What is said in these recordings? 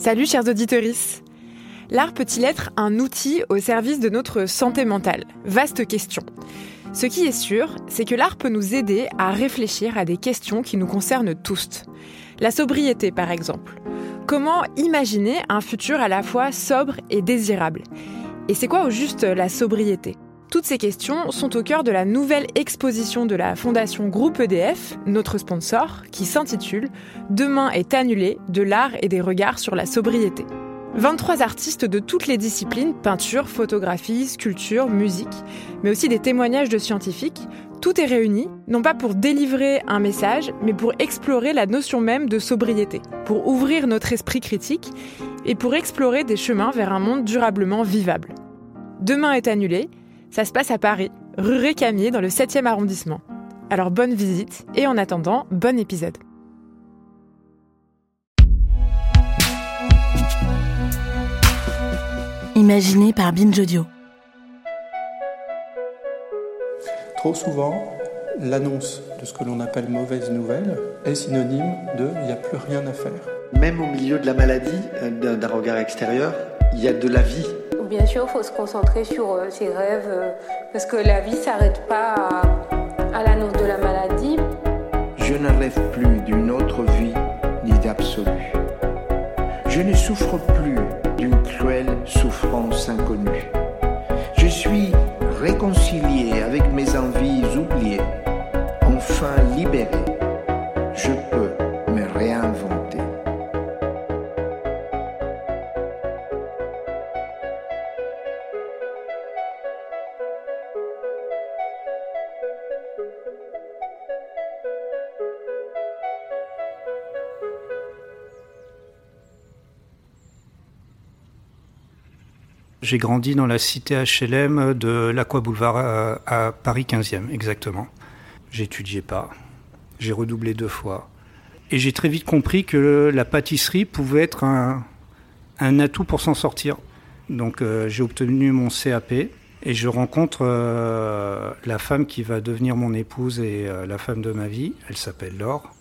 Salut chers auditeurs. L'art peut-il être un outil au service de notre santé mentale? Vaste question. Ce qui est sûr, c'est que l'art peut nous aider à réfléchir à des questions qui nous concernent tous. La sobriété par exemple. Comment imaginer un futur à la fois sobre et désirable? Et c'est quoi au juste la sobriété? Toutes ces questions sont au cœur de la nouvelle exposition de la Fondation Groupe EDF, notre sponsor, qui s'intitule Demain est annulé de l'art et des regards sur la sobriété. 23 artistes de toutes les disciplines, peinture, photographie, sculpture, musique, mais aussi des témoignages de scientifiques, tout est réuni, non pas pour délivrer un message, mais pour explorer la notion même de sobriété, pour ouvrir notre esprit critique et pour explorer des chemins vers un monde durablement vivable. Demain est annulé, ça se passe à Paris, rue Récamier, dans le 7e arrondissement. Alors bonne visite et en attendant, bon épisode. Imaginé par Binge Audio. Trop souvent, l'annonce de ce que l'on appelle mauvaise nouvelle est synonyme de il n'y a plus rien à faire. Même au milieu de la maladie, euh, d'un regard extérieur, il y a de la vie bien sûr, il faut se concentrer sur euh, ses rêves, euh, parce que la vie ne s'arrête pas à, l'annonce de la maladie. Je ne rêve plus d'une autre vie ni d'absolu. Je ne souffre plus d'une cruelle souffrance inconnue. Je suis réconcilié avec mes envies oubliées, enfin libéré. Je peux J'ai grandi dans la cité HLM de l'Aqua Boulevard euh, à, Paris 15e, exactement. J'étudiais pas. J'ai redoublé deux fois. Et j'ai très vite compris que la pâtisserie pouvait être un, atout pour s'en sortir. Donc euh, j'ai obtenu mon CAP et je rencontre euh, la femme qui va devenir mon épouse et la femme de ma vie. Elle s'appelle Laure.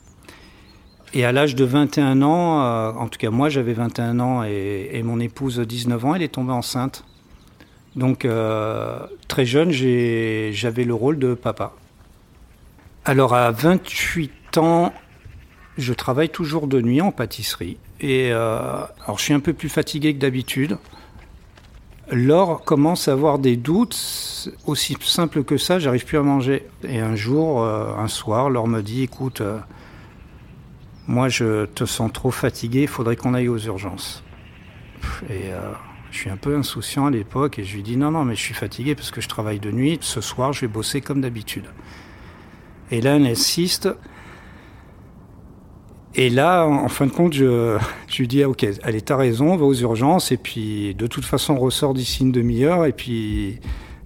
Et à l'âge de 21 ans, euh, en tout cas moi j'avais 21 ans et, mon épouse 19 ans, elle est tombée enceinte. Donc euh, très jeune, j'avais le rôle de papa. Alors à 28 ans, je travaille toujours de nuit en pâtisserie. Et euh, alors je suis un peu plus fatigué que d'habitude. Laure commence à avoir des doutes, aussi simple que ça, j'arrive plus à manger. Et un jour, un soir, Laure me dit, écoute, moi je te sens trop fatigué, il faudrait qu'on aille aux urgences. Et euh, je suis un peu insouciant à l'époque et je lui dis non, non, mais je suis fatigué parce que je travaille de nuit, ce soir je vais bosser comme d'habitude. Et là, elle insiste. Et là, en fin de compte, je, lui dis, ah, ok, allez, t'as raison, va aux urgences, et puis de toute façon, on ressort d'ici une demi-heure, et puis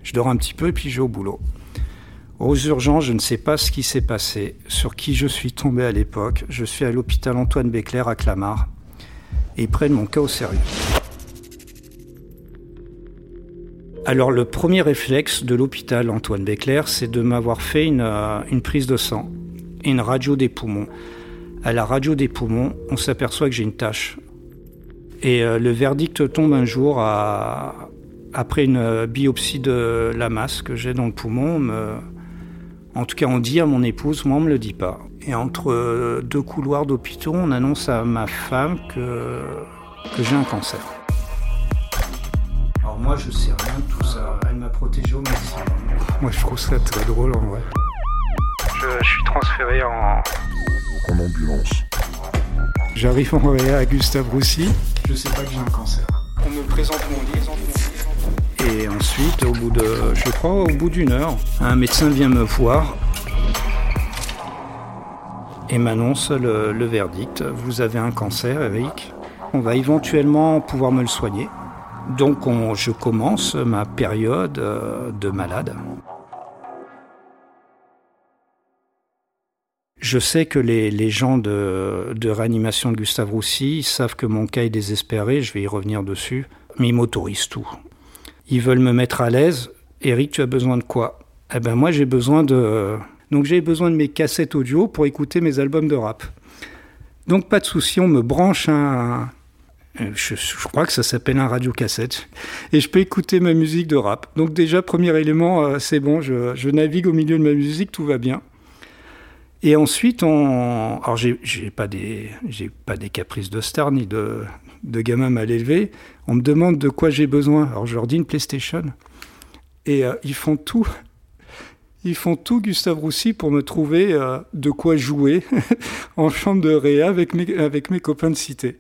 je dors un petit peu, et puis je vais au boulot. Aux urgences, je ne sais pas ce qui s'est passé, sur qui je suis tombé à l'époque. Je suis à l'hôpital Antoine Béclair à Clamart et ils prennent mon cas au sérieux. Alors le premier réflexe de l'hôpital Antoine Béclair, c'est de m'avoir fait une, euh, une, prise de sang et une radio des poumons. À la radio des poumons, on s'aperçoit que j'ai une tache. Et euh, le verdict tombe un jour après une biopsie de la masse que j'ai dans le poumon. En tout cas, on dit à mon épouse, moi on me le dit pas. Et entre euh, deux couloirs d'hôpitaux, on annonce à ma femme que, que j'ai un cancer. Alors moi, je sais rien de tout ça. Elle m'a protégé au maximum. Moi, je trouve ça très drôle en vrai. Je, suis transféré en... En ambulance. J'arrive en à Gustave Roussy. Je sais pas que j'ai un cancer. On me présente mon lit. Et ensuite, au bout de, je crois, au bout d'une heure, un médecin vient me voir et m'annonce le, verdict. Vous avez un cancer, Eric. On va éventuellement pouvoir me le soigner. Donc je commence ma période euh, de malade. Je sais que les, gens de, de, réanimation de Gustave Roussy savent que mon cas est désespéré, je vais y revenir dessus, mais ils m'autorisent tout. Ils veulent me mettre à l'aise. Eric, tu as besoin de quoi? Eh ben moi j'ai besoin de donc j'ai besoin de mes cassettes audio pour écouter mes albums de rap. Donc pas de souci, on me branche un, Euh, Je, crois que ça s'appelle un radiocassette. Et je peux écouter ma musique de rap. Donc déjà, premier élément, euh, c'est bon, je, navigue au milieu de ma musique, tout va bien. Et ensuite, on... alors j'ai pas des, j'ai pas des caprices de star ni de, de gamin mal élevé. On me demande de quoi j'ai besoin. Alors je leur dis une PlayStation. Et euh, ils font tout. Ils font tout, Gustave Roussy, pour me trouver euh, de quoi jouer en chambre de réa avec mes, avec mes copains de cité.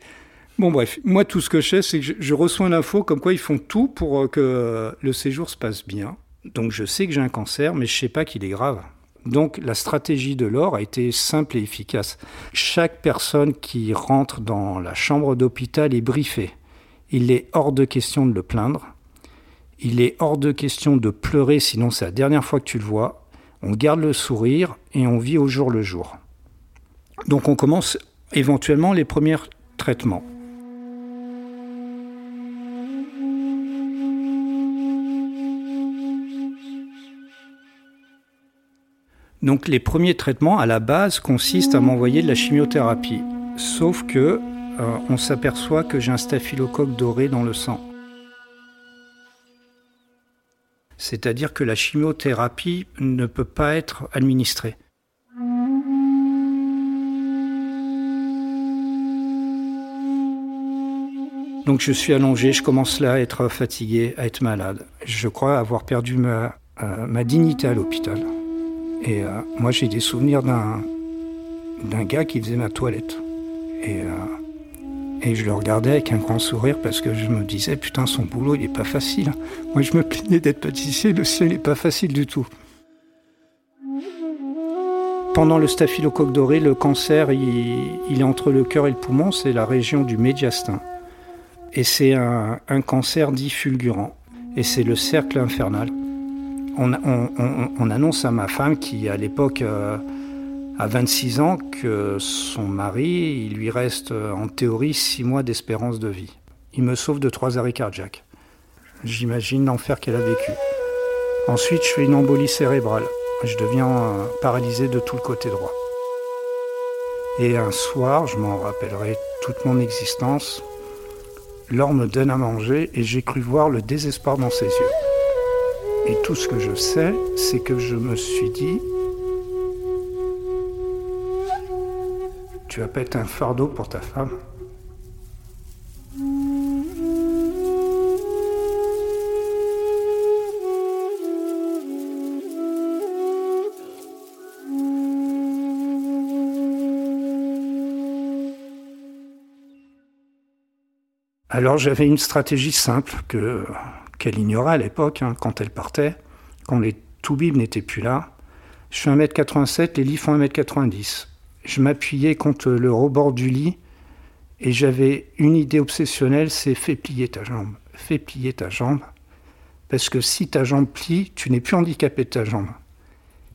Bon bref, moi tout ce que je sais, c'est que je, je reçois l'info comme quoi ils font tout pour euh, que le séjour se passe bien. Donc je sais que j'ai un cancer, mais je sais pas qu'il est grave. Donc la stratégie de l'or a été simple et efficace. Chaque personne qui rentre dans la chambre d'hôpital est briefée. Il est hors de question de le plaindre. Il est hors de question de pleurer, sinon c'est la dernière fois que tu le vois. On garde le sourire et on vit au jour le jour. Donc on commence éventuellement les premiers traitements. Donc les premiers traitements à la base consistent à m'envoyer de la chimiothérapie. Sauf que euh, on s'aperçoit que j'ai un staphylocoque doré dans le sang. C'est-à-dire que la chimiothérapie ne peut pas être administrée. Donc je suis allongé, je commence là à être fatigué, à être malade. Je crois avoir perdu ma, euh, ma dignité à l'hôpital. Et euh, moi j'ai des souvenirs d'un gars qui faisait ma toilette. Et, euh, et je le regardais avec un grand sourire parce que je me disais, putain, son boulot, il est pas facile. Moi, je me plaignais d'être pâtissier, le sien, il est pas facile du tout. Pendant le staphylocoque doré, le cancer, il, il est entre le cœur et le poumon, c'est la région du médiastin. Et c'est un, un cancer dit fulgurant. Et c'est le cercle infernal. On, on- on- on annonce à ma femme qui, à l'époque, euh, a 26 ans, que son mari, il lui reste euh, en théorie 6 mois d'espérance de vie. Il me sauve de trois arrêts cardiaques. J'imagine l'enfer qu'elle a vécu. Ensuite, je fais une embolie cérébrale. Je deviens euh, paralysé de tout le côté droit. Et un soir, je m'en rappellerai toute mon existence, Laure me donne à manger et j'ai cru voir le désespoir dans ses yeux. Et tout ce que je sais, c'est que je me suis dit, tu vas pas être un fardeau pour ta femme. Alors j'avais une stratégie simple que qu'elle ignorait à l'époque, hein, quand elle partait, quand les toubibs n'étaient plus là. Je suis 1m87, les lits font 1m90. Je m'appuyais contre le rebord du lit et j'avais une idée obsessionnelle, c'est fais plier ta jambe, fais plier ta jambe. Parce que si ta jambe plie, tu n'es plus handicapé de ta jambe.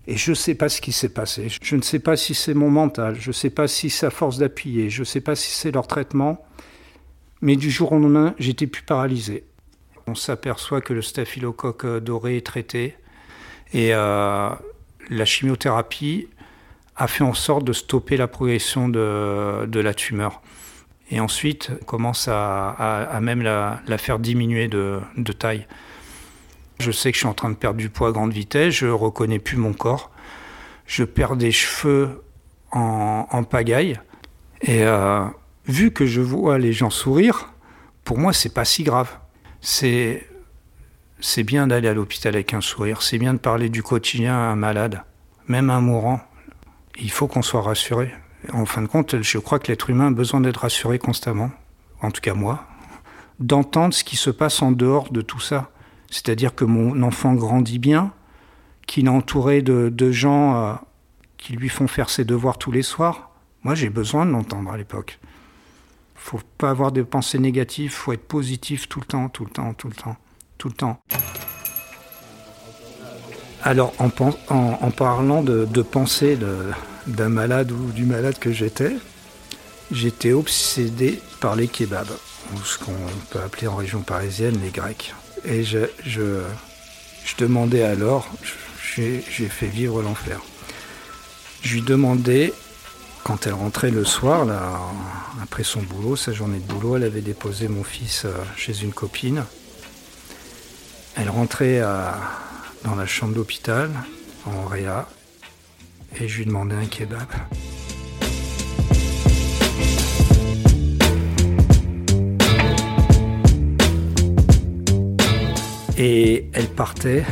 Et je ne sais pas ce qui s'est passé. Je ne sais pas si c'est mon mental, je ne sais pas si c'est à force d'appuyer, je ne sais pas si c'est leur traitement. Mais du jour au lendemain, j'étais plus paralysé. On s'aperçoit que le staphylocoque euh, doré est traité et euh, la chimiothérapie a fait en sorte de stopper la progression de, la tumeur. Et ensuite, on commence à, même la, faire diminuer de, taille. Je sais que je suis en train de perdre du poids à grande vitesse, je reconnais plus mon corps. Je perds des cheveux en, en pagaille. Et euh, vu que je vois les gens sourire, pour moi, c'est pas si grave. C'est c'est bien d'aller à l'hôpital avec un sourire, c'est bien de parler du quotidien à un malade, même à un mourant. Il faut qu'on soit rassuré. En fin de compte, je crois que l'être humain a besoin d'être rassuré constamment, en tout cas moi, d'entendre ce qui se passe en dehors de tout ça. C'est-à-dire que mon enfant grandit bien, qu'il est entouré de, gens euh, qui lui font faire ses devoirs tous les soirs. Moi, j'ai besoin de l'entendre à l'époque. Faut pas avoir des pensées négatives, faut être positif tout le temps, tout le temps, tout le temps, tout le temps. Alors, en, parlant de, de pensée de- d'un malade ou du malade que j'étais, j'étais obsédé par les kebabs, ou ce qu'on peut appeler en région parisienne les grecs. Et je, demandais alors, j'ai fait vivre l'enfer. Je lui demandais Quand elle rentrait le soir, là, après son boulot, sa journée de boulot, elle avait déposé mon fils euh, chez une copine. Elle rentrait dans la chambre d'hôpital, en réa, et je lui demandais un kebab. Et elle partait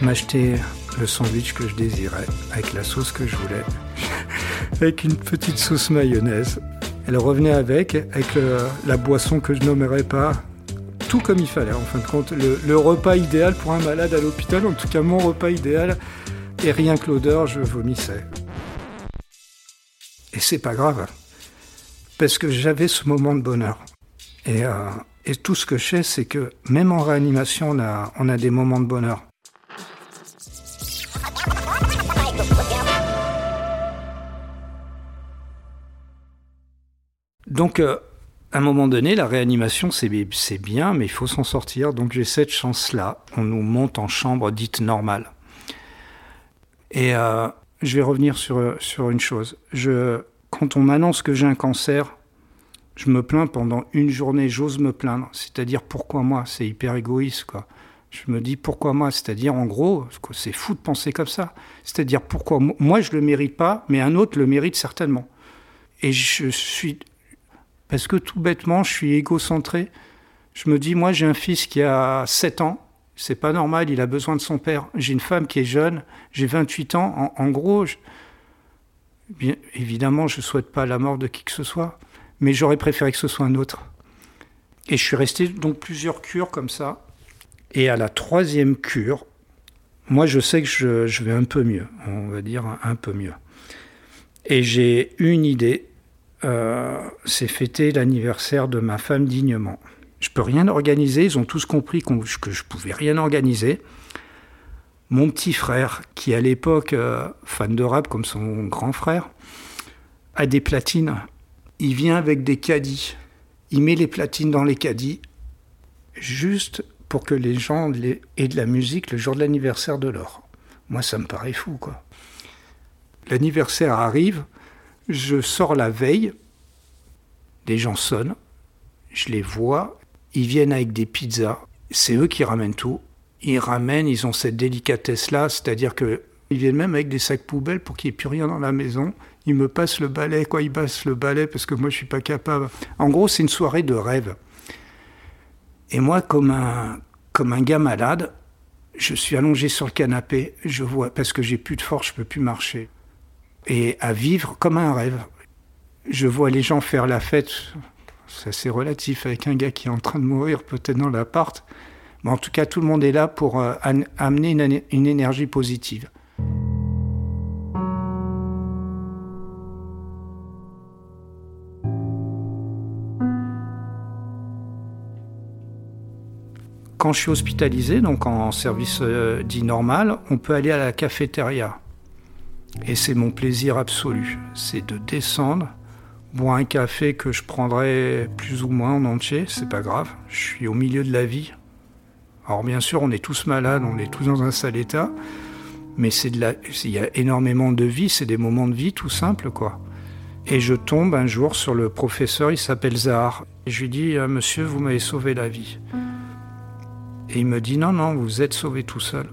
m'acheter le sandwich que je désirais, avec la sauce que je voulais, avec une petite sauce mayonnaise. Elle revenait avec, avec le- la boisson que je nommerai pas, tout comme il fallait en fin de compte. Le, repas idéal pour un malade à l'hôpital, en tout cas mon repas idéal, et rien que l'odeur, je vomissais. Et c'est pas grave, parce que j'avais ce moment de bonheur. Et, euh, tout ce que je sais, c'est que même en réanimation, on a des moments de bonheur. Donc, euh, à un moment donné, la réanimation, c'est bien, mais il faut s'en sortir. Donc, j'ai cette chance-là. On nous monte en chambre dite normale. Et euh, je vais revenir sur, sur une chose. Je, quand on m'annonce que j'ai un cancer, je me plains pendant une journée, j'ose me plaindre. C'est-à-dire, pourquoi moi? C'est hyper égoïste, quoi. Je me dis, pourquoi moi? C'est-à-dire, en gros, c'est fou de penser comme ça. C'est-à-dire, pourquoi mo- moi, je le mérite pas, mais un autre le mérite certainement. Et je suis parce que tout bêtement, je suis égocentré. Je me dis, moi, j'ai un fils qui a 7 ans. C'est pas normal, il a besoin de son père. J'ai une femme qui est jeune, j'ai 28 ans. En, gros, bien, évidemment, je souhaite pas la mort de qui que ce soit, mais j'aurais préféré que ce soit un autre. Et je suis resté donc plusieurs cures comme ça. Et à la troisième cure, moi, je sais que je, vais un peu mieux, on va dire un peu mieux. Et j'ai une idée, euh, c'est fêter l'anniversaire de ma femme dignement. Je peux rien organiser, ils ont tous compris que je pouvais rien organiser. Mon petit frère, qui à l'époque euh, fan de rap comme son grand frère, a des platines. Il vient avec des caddies. Il met les platines dans les caddies, juste pour que les gens aient de la musique le jour de l'anniversaire de l'or. Moi, ça me paraît fou, quoi. L'anniversaire arrive, je sors la veille, les gens sonnent, je les vois, ils viennent avec des pizzas, c'est eux qui ramènent tout. Ils ramènent, ils ont cette délicatesse-là, c'est-à-dire que ils viennent même avec des sacs poubelles pour qu'il n'y ait plus rien dans la maison. Ils me passent le balai, quoi, ils passent le balai? Parce que moi je suis pas capable. En gros, c'est une soirée de rêve. Et moi, comme un, comme un gars malade, je suis allongé sur le canapé, je vois, parce que j'ai plus de force, je peux plus marcher. Et à vivre comme un rêve. Je vois les gens faire la fête, c'est assez relatif, avec un gars qui est en train de mourir peut-être dans l'appart. Mais en tout cas, tout le monde est là pour euh, amener une énergie positive. Quand je suis hospitalisé, donc en service euh, dit normal, on peut aller à la cafétéria. Et c'est mon plaisir absolu. C'est de descendre, boire un café que je prendrais plus ou moins en entier, c'est pas grave. Je suis au milieu de la vie. Alors bien sûr, on est tous malades, on est tous dans un sale état, mais c'est de la, il y a énormément de vie, c'est des moments de vie tout simples quoi. Et je tombe un jour sur le professeur, il s'appelle Zahar. Je lui dis, Euh, Monsieur, vous m'avez sauvé la vie. Et il me dit, non, non, vous êtes sauvé tout seul.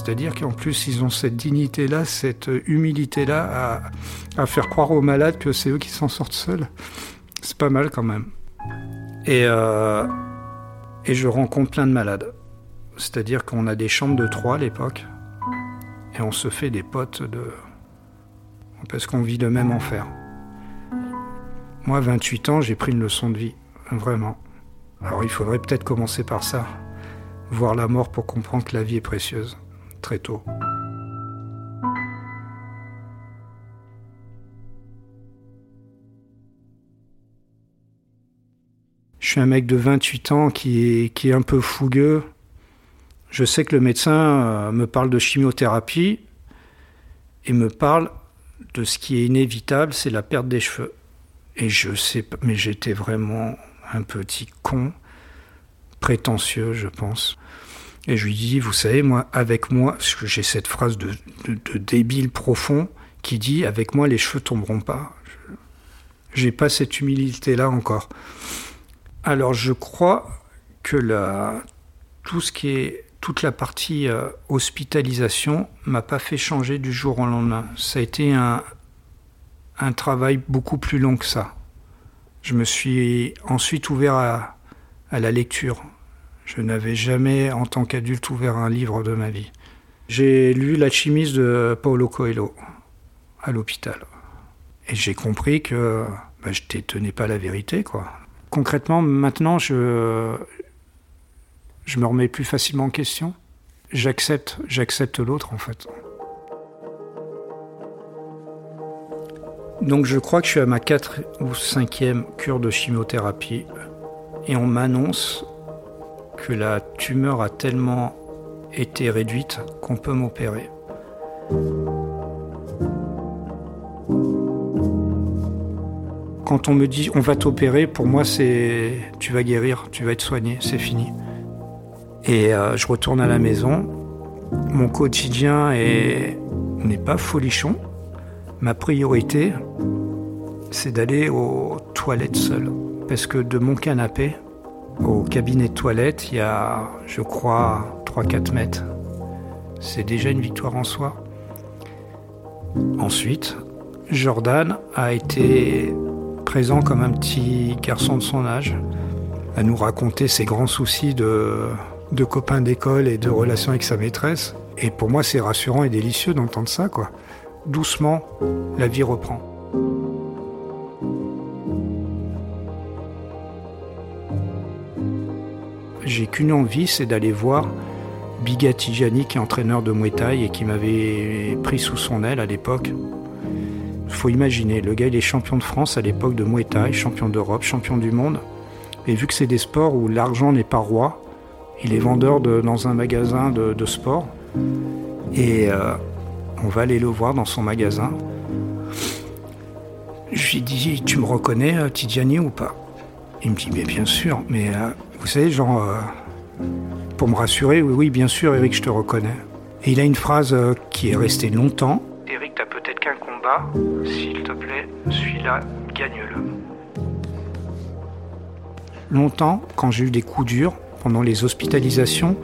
C'est-à-dire qu'en plus, ils ont cette dignité-là, cette humilité-là à, à faire croire aux malades que c'est eux qui s'en sortent seuls. C'est pas mal quand même. Et, euh, et je rencontre plein de malades. C'est-à-dire qu'on a des chambres de trois à l'époque. Et on se fait des potes de. Parce qu'on vit le même enfer. Moi, 28 ans, j'ai pris une leçon de vie. Vraiment. Alors il faudrait peut-être commencer par ça. Voir la mort pour comprendre que la vie est précieuse. Très tôt. Je suis un mec de 28 ans qui est, qui est un peu fougueux. Je sais que le médecin euh, me parle de chimiothérapie et me parle de ce qui est inévitable, c'est la perte des cheveux. Et je sais mais j'étais vraiment un petit con prétentieux, je pense. Et je lui dis, vous savez, moi, avec moi, j'ai cette phrase de, débile profond qui dit, avec moi, les cheveux tomberont pas. J'ai pas cette humilité-là encore. Alors, je crois que la, tout ce qui est toute la partie euh, hospitalisation m'a pas fait changer du jour au lendemain. Ça a été un, un travail beaucoup plus long que ça. Je me suis ensuite ouvert à, à la lecture. Je n'avais jamais, en tant qu'adulte, ouvert un livre de ma vie. J'ai lu L'alchimiste de Paulo Coelho à l'hôpital. Et j'ai compris que bah, je ne tenais pas la vérité, quoi. Concrètement, maintenant, je je me remets plus facilement en question. J'accepte, j'accepte l'autre, en fait. Donc je crois que je suis à ma 4 ou 5e cure de chimiothérapie et on m'annonce que la tumeur a tellement été réduite qu'on peut m'opérer. Quand on me dit on va t'opérer, pour moi c'est tu vas guérir, tu vas être soigné, c'est fini. Et euh, je retourne à la maison. Mon quotidien n'est pas folichon. Ma priorité, c'est d'aller aux toilettes seul. Parce que de mon canapé, au cabinet de toilette, il y a, je crois, 3-4 mètres. C'est déjà une victoire en soi. Ensuite, Jordan a été présent comme un petit garçon de son âge, à nous raconter ses grands soucis de, de copains d'école et de relations avec sa maîtresse. Et pour moi, c'est rassurant et délicieux d'entendre ça, quoi. Doucement, la vie reprend. J'ai qu'une envie, c'est d'aller voir Biga Tijani, qui est entraîneur de Muay et qui m'avait pris sous son aile à l'époque. Il faut imaginer, le gars il est champion de France à l'époque de Muay champion d'Europe, champion du monde. Et vu que c'est des sports où l'argent n'est pas roi, il est vendeur dans un magasin de, sport. Et euh, on va aller le voir dans son magasin. Je lui dis, tu me reconnais euh, Tidjani ou pas? Il me dit, mais bien sûr, mais euh, vous savez, genre, euh, pour me rassurer, oui, oui, bien sûr, Eric, je te reconnais. Et il a une phrase euh, qui est restée longtemps. Eric, t'as peut-être qu'un combat. S'il te plaît, celui-là, gagne-le. Longtemps, quand j'ai eu des coups durs, pendant les hospitalisations,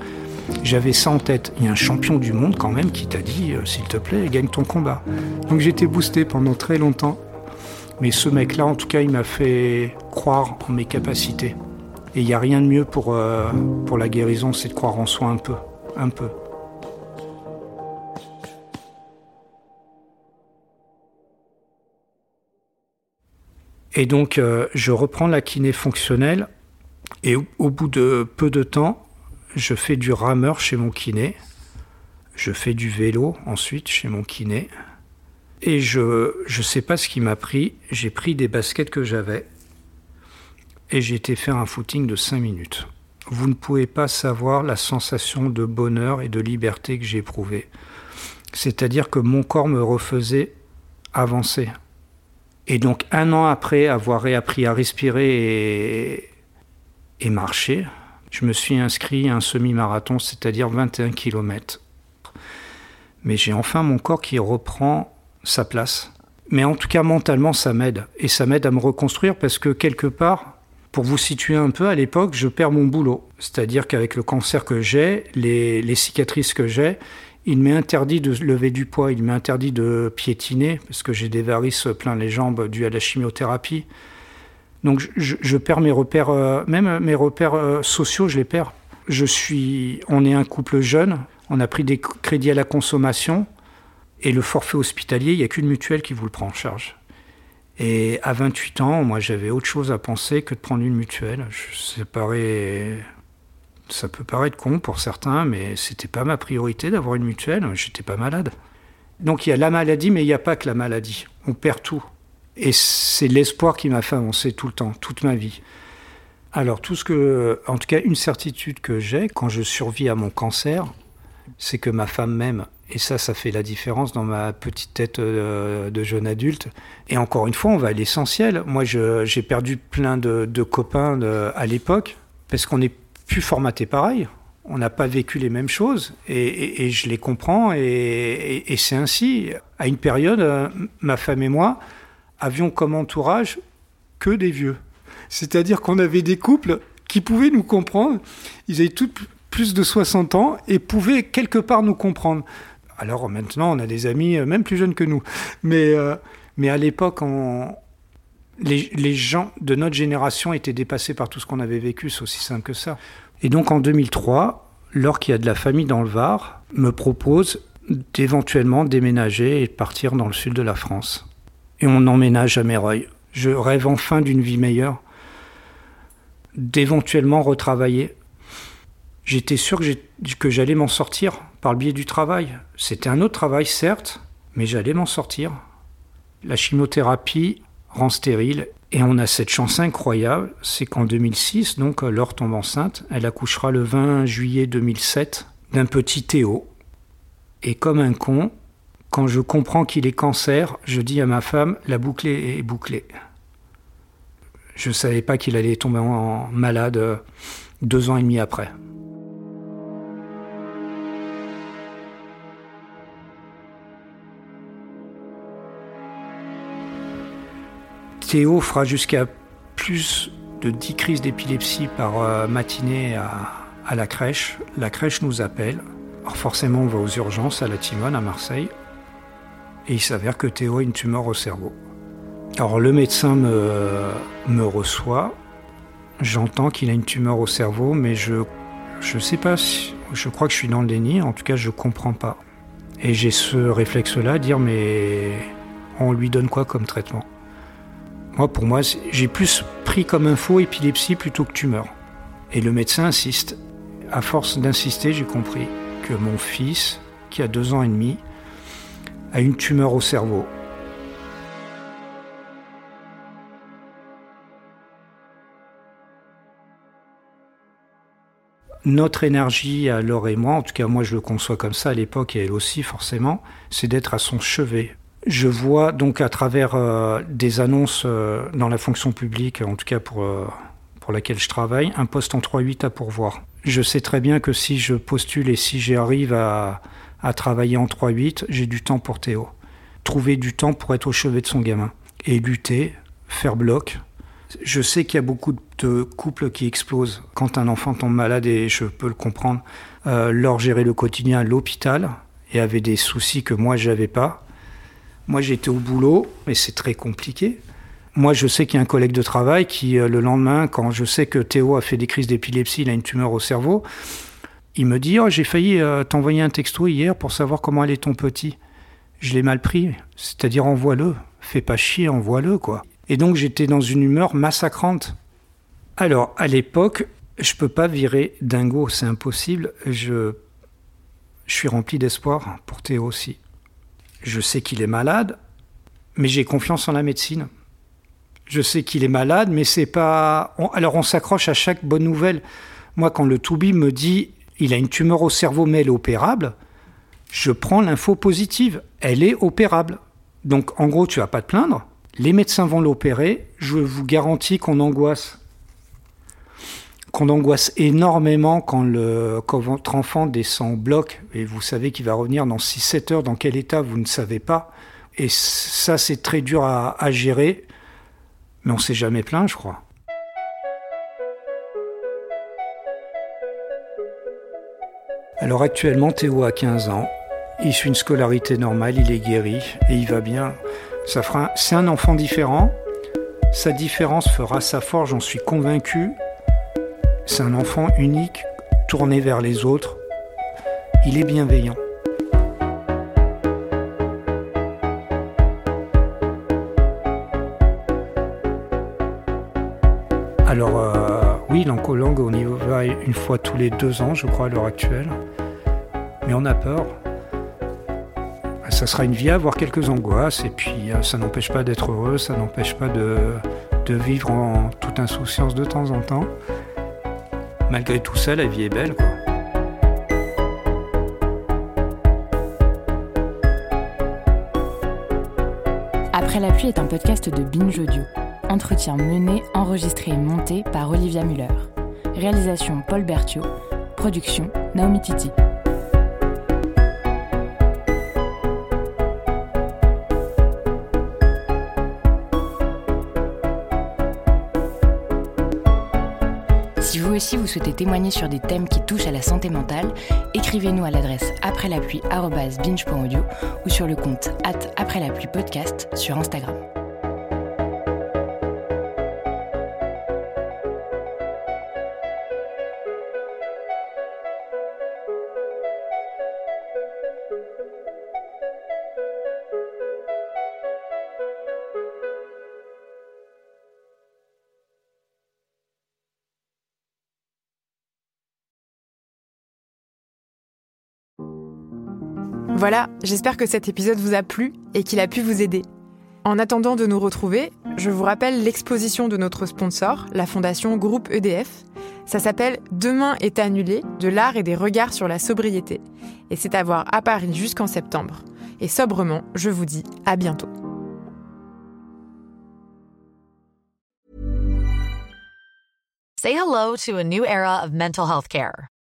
j'avais ça en tête. Il y a un champion du monde quand même qui t'a dit, s'il te plaît, gagne ton combat. Donc j'étais boosté pendant très longtemps. Mais ce mec-là, en tout cas, il m'a fait croire en mes capacités. Et il n'y a rien de mieux pour, euh, pour la guérison, c'est de croire en soi un peu. Un peu. Et donc, euh, je reprends la kiné fonctionnelle. Et au, bout de peu de temps, je fais du rameur chez mon kiné. Je fais du vélo ensuite chez mon kiné. Et je ne sais pas ce qui m'a pris. J'ai pris des baskets que j'avais et j'ai été faire un footing de 5 minutes. Vous ne pouvez pas savoir la sensation de bonheur et de liberté que j'ai éprouvée. C'est-à-dire que mon corps me refaisait avancer. Et donc un an après avoir réappris à respirer et, et marcher, je me suis inscrit à un semi-marathon, c'est-à-dire 21 km. Mais j'ai enfin mon corps qui reprend sa place. Mais en tout cas, mentalement, ça m'aide. Et ça m'aide à me reconstruire parce que quelque part, pour vous situer un peu, à l'époque, je perds mon boulot. C'est-à-dire qu'avec le cancer que j'ai, les, cicatrices que j'ai, il m'est interdit de lever du poids, il m'est interdit de piétiner, parce que j'ai des varices plein les jambes dues à la chimiothérapie. Donc je, perds mes repères, euh, même mes repères euh, sociaux, je les perds. Je suis, on est un couple jeune, on a pris des crédits à la consommation, et le forfait hospitalier, il n'y a qu'une mutuelle qui vous le prend en charge. Et à 28 ans, moi, j'avais autre chose à penser que de prendre une mutuelle. ça peut paraître con pour certains, mais c'était pas ma priorité d'avoir une mutuelle. J'étais pas malade. Donc il y a la maladie, mais il n'y a pas que la maladie. On perd tout. Et c'est l'espoir qui m'a fait avancer tout le temps, toute ma vie. Alors tout ce que, en tout cas, une certitude que j'ai quand je survis à mon cancer, c'est que ma femme m'aime et ça, ça fait la différence dans ma petite tête euh, de jeune adulte. Et encore une fois, on va à l'essentiel. Moi, j'ai perdu plein de, copains à l'époque, parce qu'on est plus formaté pareil. On n'a pas vécu les mêmes choses et, je les comprends et, et c'est ainsi. À une période, euh, ma femme et moi avions comme entourage que des vieux. C'est-à-dire qu'on avait des couples qui pouvaient nous comprendre. Ils avaient tous plus de 60 ans et pouvaient quelque part nous comprendre. Alors maintenant, on a des amis euh, même plus jeunes que nous. Mais, euh, mais à l'époque, les, les, gens de notre génération étaient dépassés par tout ce qu'on avait vécu. C'est aussi simple que ça. Et donc en 2003, Laure, qui a de la famille dans le Var, me propose d'éventuellement déménager et de partir dans le sud de la France. Et on emménage à Méreuil. Je rêve enfin d'une vie meilleure, d'éventuellement retravailler. J'étais sûr que j'allais m'en sortir par le biais du travail. C'était un autre travail, certes, mais j'allais m'en sortir. La chimiothérapie rend stérile et on a cette chance incroyable, c'est qu'en 2006, donc Laure tombe enceinte, elle accouchera le 20 juillet 2007 d'un petit Théo. Et comme un con, quand je comprends qu'il est cancer, je dis à ma femme, la boucle est bouclée. Je ne savais pas qu'il allait tomber en malade euh, deux ans et demi après. Théo fera jusqu'à plus de 10 crises d'épilepsie par euh, matinée à, la crèche. La crèche nous appelle. Alors forcément, on va aux urgences à la Timone à Marseille. Et il s'avère que Théo a une tumeur au cerveau. Alors le médecin me, reçoit, j'entends qu'il a une tumeur au cerveau, mais je je sais pas, si, je crois que je suis dans le déni, en tout cas je comprends pas. Et j'ai ce réflexe-là, dire mais on lui donne quoi comme traitement? Moi pour moi, j'ai plus pris comme info épilepsie plutôt que tumeur. Et le médecin insiste. À force d'insister, j'ai compris que mon fils, qui a deux ans et demi, a une tumeur au cerveau. notre énergie Laure et moi, en tout cas moi je le conçois comme ça à l'époque et elle aussi forcément, c'est d'être à son chevet. Je vois donc à travers euh, des annonces euh, dans la fonction publique, en tout cas pour, euh, pour laquelle je travaille, un poste en 3-8 à pourvoir. Je sais très bien que si je postule et si j'arrive à, à travailler en 3-8, j'ai du temps pour Théo. Trouver du temps pour être au chevet de son gamin. Et lutter, faire bloc, je sais qu'il y a beaucoup de couples qui explosent quand un enfant tombe malade et je peux le comprendre. Leur gérer le quotidien à l'hôpital et avait des soucis que moi j'avais pas. Moi j'étais au boulot, mais c'est très compliqué. Moi je sais qu'il y a un collègue de travail qui euh, le lendemain, quand je sais que Théo a fait des crises d'épilepsie, il a une tumeur au cerveau, il me dit oh, j'ai failli euh, t'envoyer un texto hier pour savoir comment allait ton petit. Je l'ai mal pris, c'est-à-dire envoie-le, fais pas chier, envoie-le quoi. Et donc j'étais dans une humeur massacrante. Alors à l'époque, je peux pas virer Dingo, c'est impossible. Je suis rempli d'espoir pour Théo aussi. Je sais qu'il est malade, mais j'ai confiance en la médecine. Je sais qu'il est malade, mais c'est pas. Alors on s'accroche à chaque bonne nouvelle. Moi, quand le Toubi me dit il a une tumeur au cerveau, mais elle est opérable, je prends l'info positive. Elle est opérable. Donc en gros, tu vas pas te plaindre. Les médecins vont l'opérer. Je vous garantis qu'on angoisse. Qu'on angoisse énormément quand, votre enfant descend au bloc et vous savez qu'il va revenir dans 6-7 heures. Dans quel état, vous ne savez pas. Et ça, c'est très dur à, gérer. Mais on s'est jamais plaint, je crois. Alors actuellement, Théo a 15 ans. Il suit une scolarité normale, il est guéri et il va bien. C'est un enfant différent. Sa différence fera sa force, j'en suis convaincu. C'est un enfant unique, tourné vers les autres. Il est bienveillant. Alors euh, oui, l'oncolangue, on y va une fois tous les deux ans, je crois, à l'heure actuelle. Mais on a peur ça sera une vie à avoir quelques angoisses, et puis euh, ça n'empêche pas d'être heureux, ça n'empêche pas de, de, vivre en toute insouciance de temps en temps. Malgré tout ça, la vie est belle. Après la pluie est un podcast de Binge Audio. Entretien mené, enregistré et monté par Olivia Muller. Réalisation Paul Berthiaud. Production Naomi Titi. Si vous souhaitez témoigner sur des thèmes qui touchent à la santé mentale, écrivez-nous à l'adresse après la pluie binge.audio ou sur le compte at après la podcast sur Instagram. Voilà, j'espère que cet épisode vous a plu et qu'il a pu vous aider. En attendant de nous retrouver, je vous rappelle l'exposition de notre sponsor, la fondation Groupe EDF. Ça s'appelle Demain est annulé, de l'art et des regards sur la sobriété. Et c'est à voir à Paris jusqu'en septembre. Et sobrement, je vous dis à bientôt. Say hello to a new era of mental health care.